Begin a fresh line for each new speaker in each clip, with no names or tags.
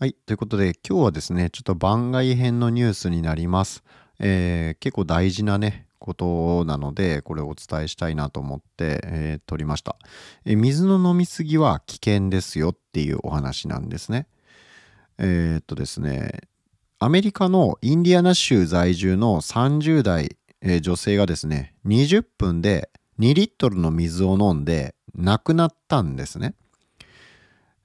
はい。ということで、今日はですね、ちょっと番外編のニュースになります。えー、結構大事なね、ことなので、これをお伝えしたいなと思って、えー、撮りました、えー、水の飲みすぎは危険ですよっていうお話なんですね。えー、っとですね、アメリカのインディアナ州在住の30代、えー、女性がですね、20分で2リットルの水を飲んで亡くなったんですね。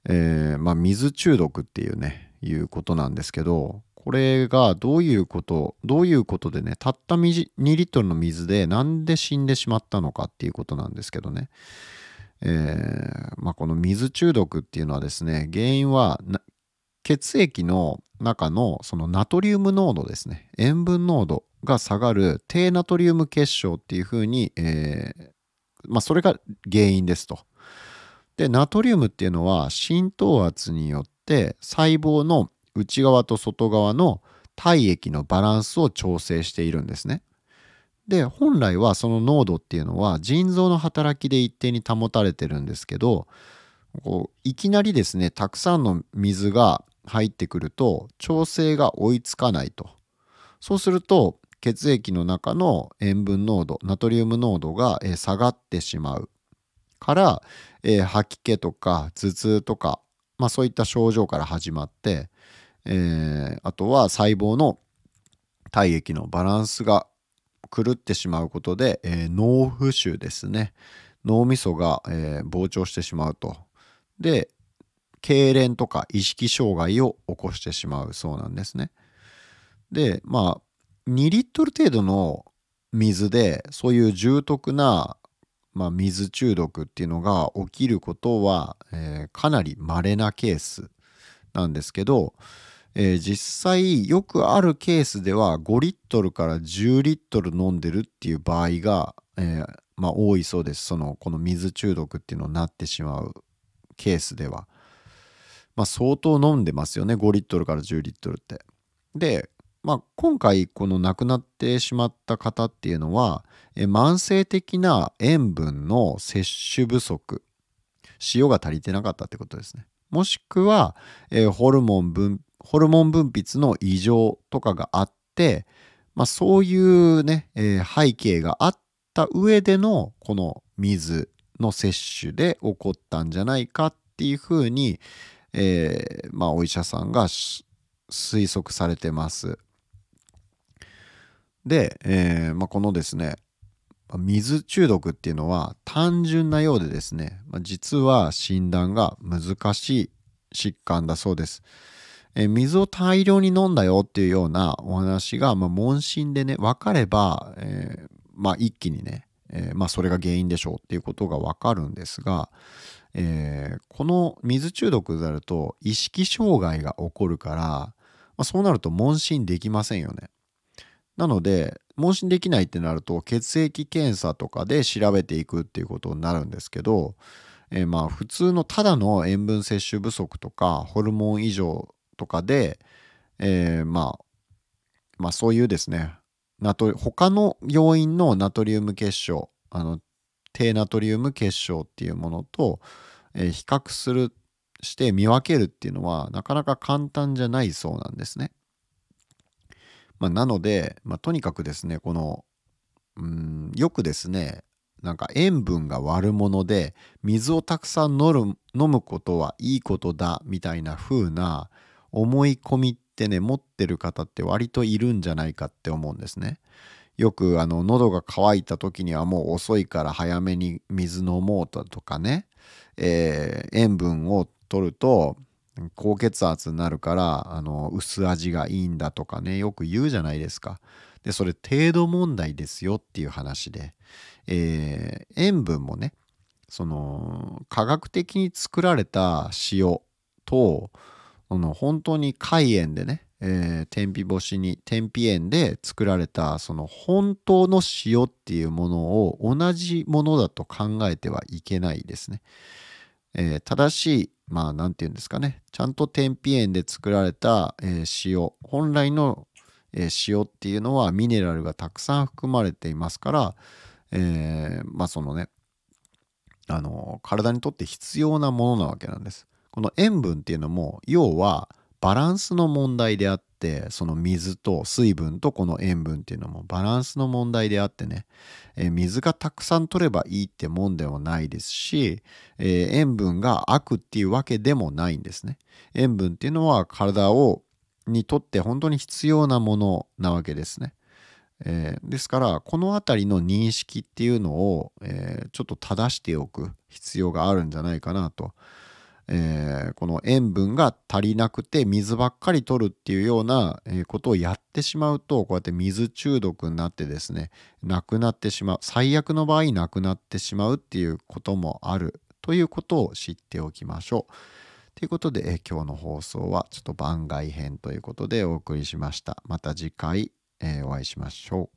えー、まあ、水中毒っていうね、いうことなんですけど、これがどういうこと、どういうことでね、たった2リットルの水でなんで死んでしまったのかっていうことなんですけどね。えー、まあ、この水中毒っていうのはですね、原因は血液の中のそのナトリウム濃度ですね、塩分濃度が下がる低ナトリウム結晶っていうふうに、えー、まあ、それが原因ですと。で、ナトリウムっていうのは浸透圧によって細胞の内側と外側の体液のバランスを調整しているんですね。で、本来はその濃度っていうのは腎臓の働きで一定に保たれてるんですけど、こういきなりですね、たくさんの水が入ってくると調整が追いつかないと。そうすると血液の中の塩分濃度、ナトリウム濃度が下がってしまうから、えー、吐き気とか頭痛とか、まあ、そういった症状から始まって、えー、あとは細胞の体液のバランスが狂ってしまうことで、えー、脳浮腫ですね。脳みそが、えー、膨張してしまうと。で痙攣とか意識障害を起こしてしまうそうなんですね。でまあ2リットル程度の水でそういう重篤なまあ、水中毒っていうのが起きることは、えー、かなり稀なケースなんですけど、えー、実際よくあるケースでは5リットルから10リットル飲んでるっていう場合が、えー、まあ、多いそうです。そのこの水中毒っていうのになってしまうケースでは、まあ、相当飲んでますよね。5リットルから10リットルって。でまあ、今回この亡くなってしまった方っていうのは慢性的な塩分の摂取不足塩が足りてなかったってことですねもしくは、えホルモン分ホルモン分泌の異常とかがあって、まあ、そういうね、え背景があった上でのこの水の摂取で起こったんじゃないかっていうふうに、えー、まあ、お医者さんが推測されてます。で、えー、まあ、このですね水中毒っていうのは単純なようでですね、まあ、実は診断が難しい疾患だそうです。え水を大量に飲んだよっていうようなお話が、まあ、問診でね分かれば、えー、まあ、一気にね、えー、まあ、それが原因でしょうっていうことが分かるんですが、えー、この水中毒であると意識障害が起こるから、ま、そうなると問診できませんよね。なので、問診できないってなると、血液検査とかで調べていくっていうことになるんですけど、えー、まあ普通のただの塩分摂取不足とか、ホルモン異常とかで、えー、まあ、まあそういうですね、ナト他の要因のナトリウム結晶、あの、低ナトリウム結晶っていうものと、えー、比較する、して見分けるっていうのはなかなか簡単じゃないそうなんですね。まあ、なので、まあ、とにかくですねこのうんよくですねなんか塩分が悪者で水をたくさん飲むことはいいことだみたいな風な思い込みってね持ってる方って割といるんじゃないかって思うんですね。よくあの喉が渇いた時にはもう遅いから早めに水飲もうとかね、えー、塩分を取ると高血圧になるからあの薄味がいいんだとかねよく言うじゃないですか。でそれ程度問題ですよっていう話で、えー、塩分もねその科学的に作られた塩とその本当に海塩でね、えー、天日干しに天日塩で作られたその本当の塩っていうものを同じものだと考えてはいけないですね。えー、正しいまあ何て言うんですかねちゃんと天日塩で作られた、えー、塩本来の、えー、塩っていうのはミネラルがたくさん含まれていますから、えー、まあそのねあの体にとって必要なものなわけなんです。この塩分っていうのも要はバランスの問題であってその水と水分とこの塩分っていうのもバランスの問題であってね、えー、水がたくさん取ればいいってもんでもないですし、えー、塩分が悪っていうわけでもないんですね塩分っていうのは体をにとって本当に必要なものなわけですね。えー、ですからこの辺りの認識っていうのを、えー、ちょっと正しておく必要があるんじゃないかなと、えー、この塩分が足りなくて水ばっかり取るっていうようなことをやってしまうとこうやって水中毒になってですねなくなってしまう最悪の場合なくなってしまうっていうこともあるということを知っておきましょう。ということで、え今日の放送はちょっと番外編ということでお送りしました。また次回、えー、お会いしましょう。